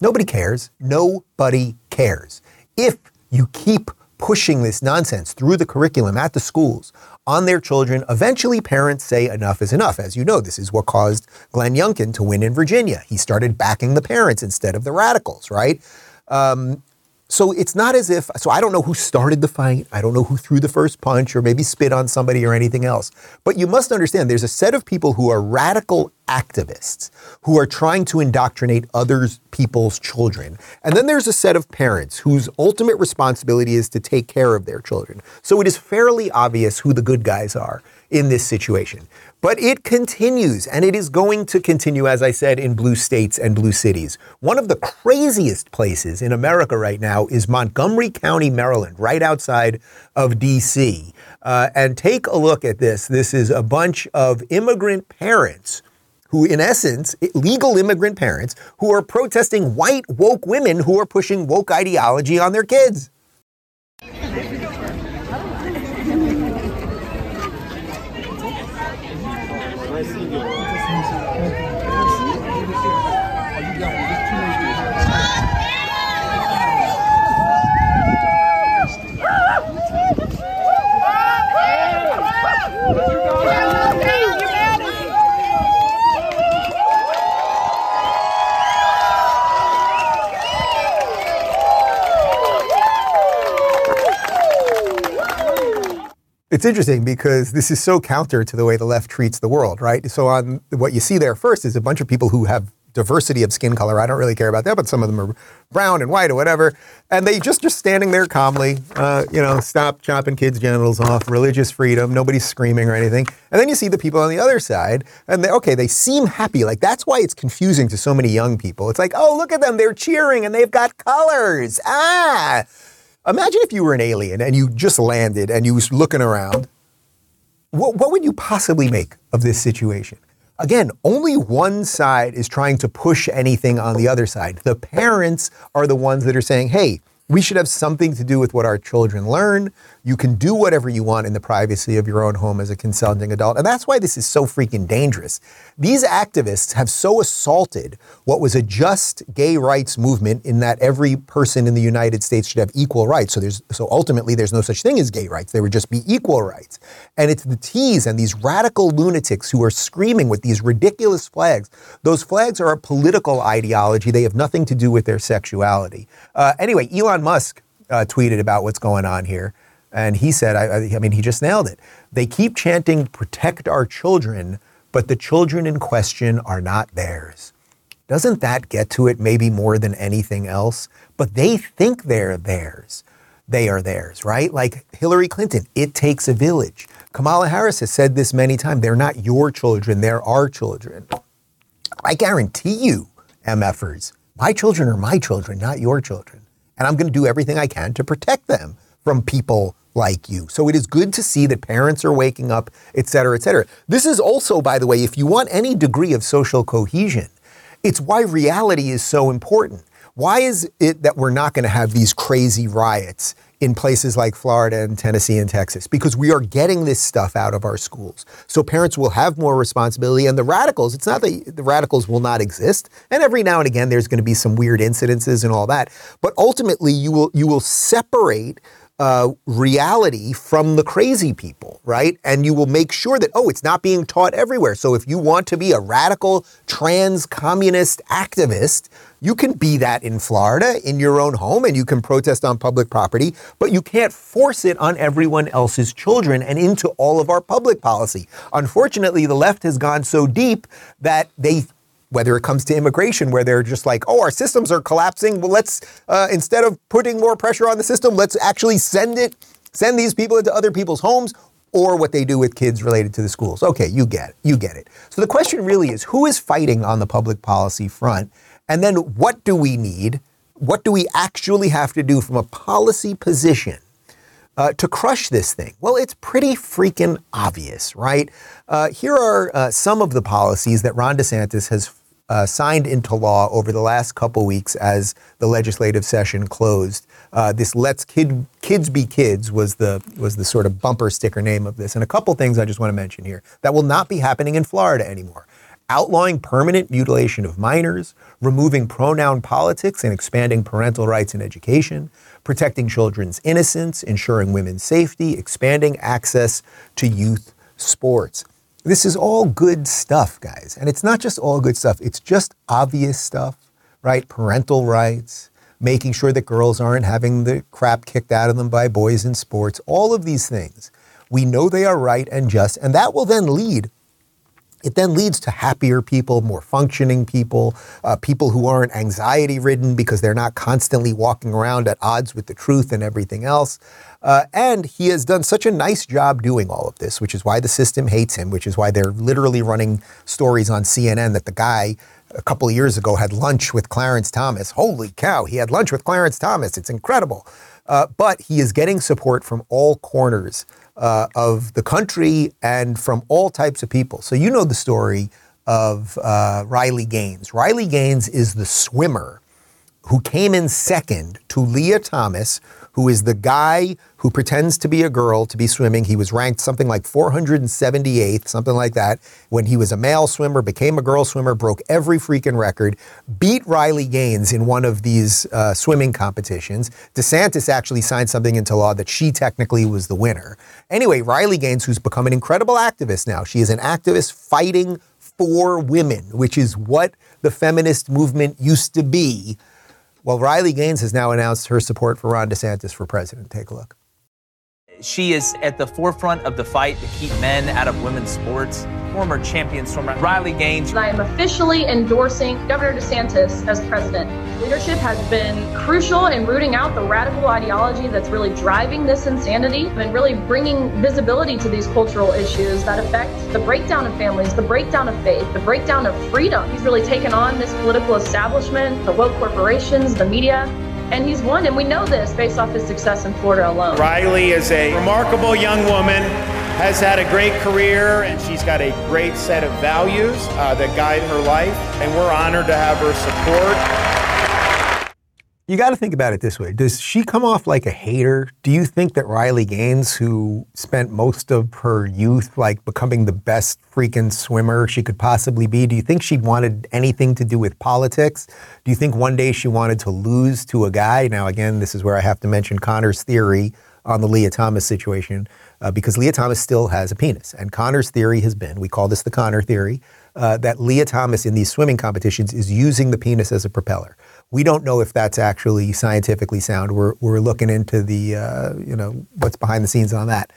Nobody cares. Nobody cares. If you keep pushing this nonsense through the curriculum at the schools on their children eventually parents say enough is enough. As you know this is what caused glenn youngkin to win in virginia. He started backing the parents instead of the radicals right? Um, so it's not as if, so I don't know who started the fight. I don't know who threw the first punch or maybe spit on somebody or anything else. But you must understand there's a set of people who are radical activists who are trying to indoctrinate other people's children. And then there's a set of parents whose ultimate responsibility is to take care of their children. So it is fairly obvious who the good guys are in this situation. But it continues, and it is going to continue, as I said, in blue states and blue cities. One of the craziest places in America right now is Montgomery County, Maryland, right outside of D.C. Uh, and take a look at this. This is a bunch of immigrant parents who, in essence, legal immigrant parents who are protesting white woke women who are pushing woke ideology on their kids. It's interesting because this is so counter to the way the left treats the world, right? So on what you see there first is a bunch of people who have diversity of skin color. I don't really care about that, but some of them are brown and white or whatever, and they just just standing there calmly, uh, you know, stop chopping kids' genitals off, religious freedom, nobody's screaming or anything. And then you see the people on the other side, and they, okay, they seem happy. Like that's why it's confusing to so many young people. It's like, oh, look at them, they're cheering and they've got colors. Ah. Imagine if you were an alien and you just landed and you was looking around. What, what would you possibly make of this situation? Again, only one side is trying to push anything on the other side. The parents are the ones that are saying, hey, we should have something to do with what our children learn. You can do whatever you want in the privacy of your own home as a consenting adult. And that's why this is so freaking dangerous. These activists have so assaulted what was a just gay rights movement in that every person in the United States should have equal rights. So there's so ultimately there's no such thing as gay rights. There would just be equal rights. And it's the T's and these radical lunatics who are screaming with these ridiculous flags. Those flags are a political ideology. They have nothing to do with their sexuality. Uh, anyway, Elon Musk uh, tweeted about what's going on here. And he said, I, I mean, he just nailed it. They keep chanting, protect our children, but the children in question are not theirs. Doesn't that get to it maybe more than anything else? But they think they're theirs. They are theirs, right? Like Hillary Clinton, it takes a village. Kamala Harris has said this many times. They're not your children, they're our children. I guarantee you, MFers, my children are my children, not your children. And I'm going to do everything I can to protect them from people like you. So it is good to see that parents are waking up, et cetera, et cetera. This is also, by the way, if you want any degree of social cohesion, it's why reality is so important. Why is it that we're not going to have these crazy riots in places like Florida and Tennessee and Texas? Because we are getting this stuff out of our schools. So parents will have more responsibility. And the radicals, it's not that the radicals will not exist. And every now and again, there's going to be some weird incidences and all that. But ultimately, you will, you will separate uh, reality from the crazy people, right? And you will make sure that, oh, it's not being taught everywhere. So if you want to be a radical trans communist activist, you can be that in Florida in your own home and you can protest on public property, but you can't force it on everyone else's children and into all of our public policy. Unfortunately, the left has gone so deep that they whether it comes to immigration, where they're just like, oh, our systems are collapsing. Well, let's, uh, instead of putting more pressure on the system, let's actually send it, send these people into other people's homes or what they do with kids related to the schools. Okay, you get it. You get it. So the question really is who is fighting on the public policy front? And then what do we need? What do we actually have to do from a policy position uh, to crush this thing? Well, it's pretty freaking obvious, right? Uh, here are uh, some of the policies that Ron DeSantis has uh, signed into law over the last couple weeks as the legislative session closed. Uh, this "Let's Kid, Kids Be Kids" was the was the sort of bumper sticker name of this, and a couple things I just want to mention here that will not be happening in Florida anymore. Outlawing permanent mutilation of minors, removing pronoun politics and expanding parental rights in education, protecting children's innocence, ensuring women's safety, expanding access to youth sports. This is all good stuff, guys. And it's not just all good stuff, it's just obvious stuff, right? Parental rights, making sure that girls aren't having the crap kicked out of them by boys in sports, all of these things. We know they are right and just, and that will then lead it then leads to happier people, more functioning people, uh, people who aren't anxiety ridden because they're not constantly walking around at odds with the truth and everything else. Uh, and he has done such a nice job doing all of this, which is why the system hates him, which is why they're literally running stories on CNN that the guy a couple of years ago had lunch with Clarence Thomas. Holy cow, he had lunch with Clarence Thomas. It's incredible. Uh, but he is getting support from all corners uh, of the country and from all types of people. So you know the story of uh, Riley Gaines. Riley Gaines is the swimmer who came in second to Lia Thomas, who is the guy who pretends to be a girl to be swimming. He was ranked something like 478th, something like that, when he was a male swimmer, became a girl swimmer, broke every freaking record, beat Riley Gaines in one of these uh, swimming competitions. DeSantis actually signed something into law that she technically was the winner. Anyway, Riley Gaines, who's become an incredible activist now, she is an activist fighting for women, which is what the feminist movement used to be well, Riley Gaines has now announced her support for Ron DeSantis for president. Take a look. She is at the forefront of the fight to keep men out of women's sports. Former champion swimmer Riley Gaines. I am officially endorsing Governor DeSantis as president. Leadership has been crucial in rooting out the radical ideology that's really driving this insanity and really bringing visibility to these cultural issues that affect the breakdown of families, the breakdown of faith, the breakdown of freedom. He's really taken on this political establishment, the woke corporations, the media, and he's won. And we know this based off his success in Florida alone. Riley is a remarkable young woman, has had a great career, and she's got a great set of values uh, that guide her life. And we're honored to have her support. You got to think about it this way. Does she come off like a hater? Do you think that Riley Gaines, who spent most of her youth like becoming the best freaking swimmer she could possibly be, do you think she wanted anything to do with politics? Do you think one day she wanted to lose to a guy? Now, again, this is where I have to mention Connor's theory on the Lia Thomas situation, uh, because Lia Thomas still has a penis. And Connor's theory has been, we call this the Connor theory, uh, that Lia Thomas in these swimming competitions is using the penis as a propeller. We don't know if that's actually scientifically sound. We're, we're looking into the, uh, you know, what's behind the scenes on that.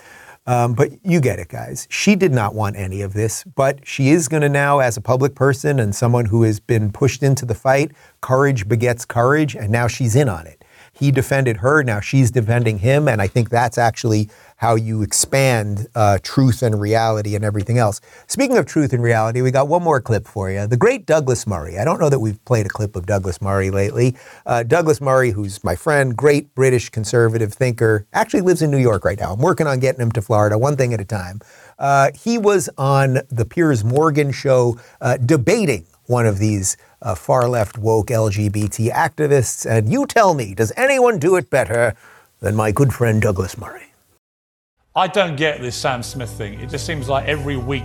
Um, but you get it, guys. She did not want any of this, but she is going to now, as a public person and someone who has been pushed into the fight, courage begets courage, and now she's in on it. He defended her. Now she's defending him. And I think that's actually how you expand uh, truth and reality and everything else. Speaking of truth and reality, we got one more clip for you. The great Douglas Murray. I don't know that we've played a clip of Douglas Murray lately. Uh, Douglas Murray, who's my friend, great British conservative thinker, actually lives in New York right now. I'm working on getting him to Florida, one thing at a time. Uh, he was on the Piers Morgan show uh, debating one of these uh, far left woke LGBT activists. And you tell me, does anyone do it better than my good friend Douglas Murray? I don't get this Sam Smith thing. It just seems like every week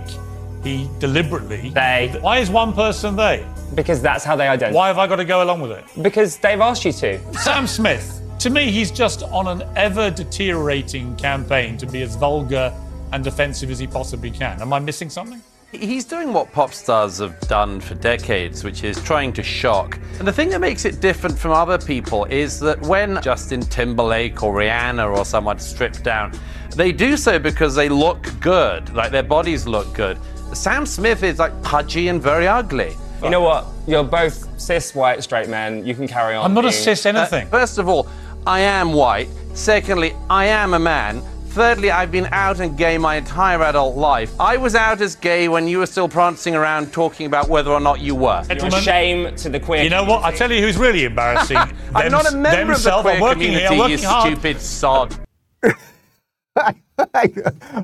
he deliberately. They. Why is one person they? Because that's how they identify. Why have I got to go along with it? Because they've asked you to. Sam Smith. To me, he's just on an ever deteriorating campaign to be as vulgar and defensive as he possibly can. Am I missing something? He's doing what pop stars have done for decades, which is trying to shock. And the thing that makes it different from other people is that when Justin Timberlake or Rihanna or someone stripped down, they do so because they look good, like their bodies look good. Sam Smith is like pudgy and very ugly. You know what? You're both cis white straight men. You can carry on. I'm not a cis anything. Uh, first of all, I am white. Secondly, I am a man. Thirdly, I've been out and gay my entire adult life. I was out as gay when you were still prancing around talking about whether or not you were. You're a shame to the queer. You know what? I tell you who's really embarrassing. I'm not a Them- member of the themselves. queer I'm working community, here. I'm you hard. stupid sod. I,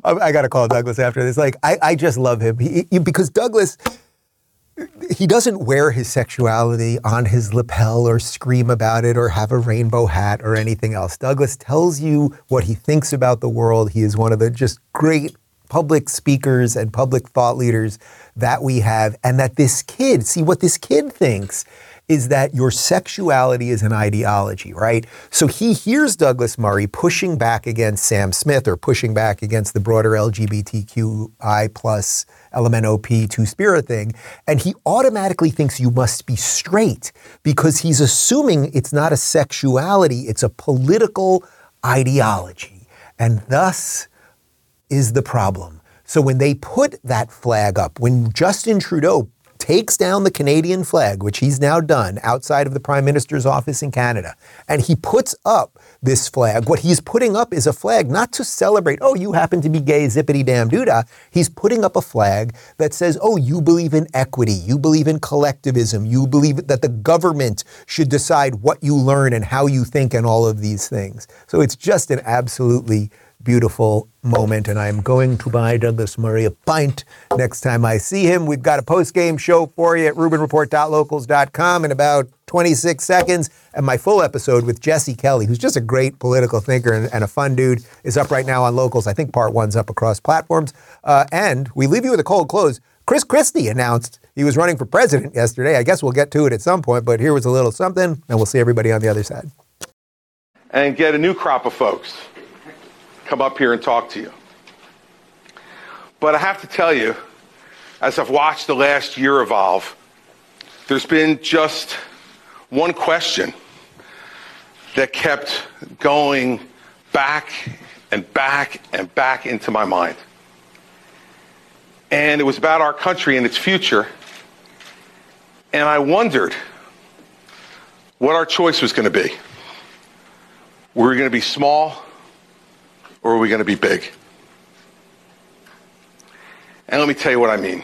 I got to call Douglas after this. Like, I, I just love him he, he- because Douglas, he doesn't wear his sexuality on his lapel or scream about it or have a rainbow hat or anything else. Douglas tells you what he thinks about the world. He is one of the just great public speakers and public thought leaders that we have. And that this kid, see what this kid thinks is that your sexuality is an ideology, right? So he hears Douglas Murray pushing back against Sam Smith or pushing back against the broader LGBTQI plus LMNOP two spirit thing, and he automatically thinks you must be straight because he's assuming it's not a sexuality, it's a political ideology. And thus is the problem. So when they put that flag up, when Justin Trudeau takes down the Canadian flag, which he's now done outside of the Prime Minister's office in Canada, and he puts up this flag, what he's putting up is a flag not to celebrate, oh, you happen to be gay, zippity damn doodah. He's putting up a flag that says, oh, you believe in equity, you believe in collectivism, you believe that the government should decide what you learn and how you think and all of these things. So it's just an absolutely beautiful moment, and I'm going to buy Douglas Murray a pint next time I see him. We've got a post game show for you at RubinReport.locals.com in about 26 seconds, and my full episode with Jesse Kelly, who's just a great political thinker and, and a fun dude, is up right now on Locals. I think part one's up across platforms. Uh, and we leave you with a cold close. Chris Christie announced he was running for president yesterday. I guess we'll get to it at some point, but here was a little something, and we'll see everybody on the other side. and get a new crop of folks come up here and talk to you. But I have to tell you, as I've watched the last year evolve, there's been just one question that kept going back and back and back into my mind. And it was about our country and its future. And I wondered what our choice was going to be. Were we going to be small or are we going to be big? And let me tell you what I mean.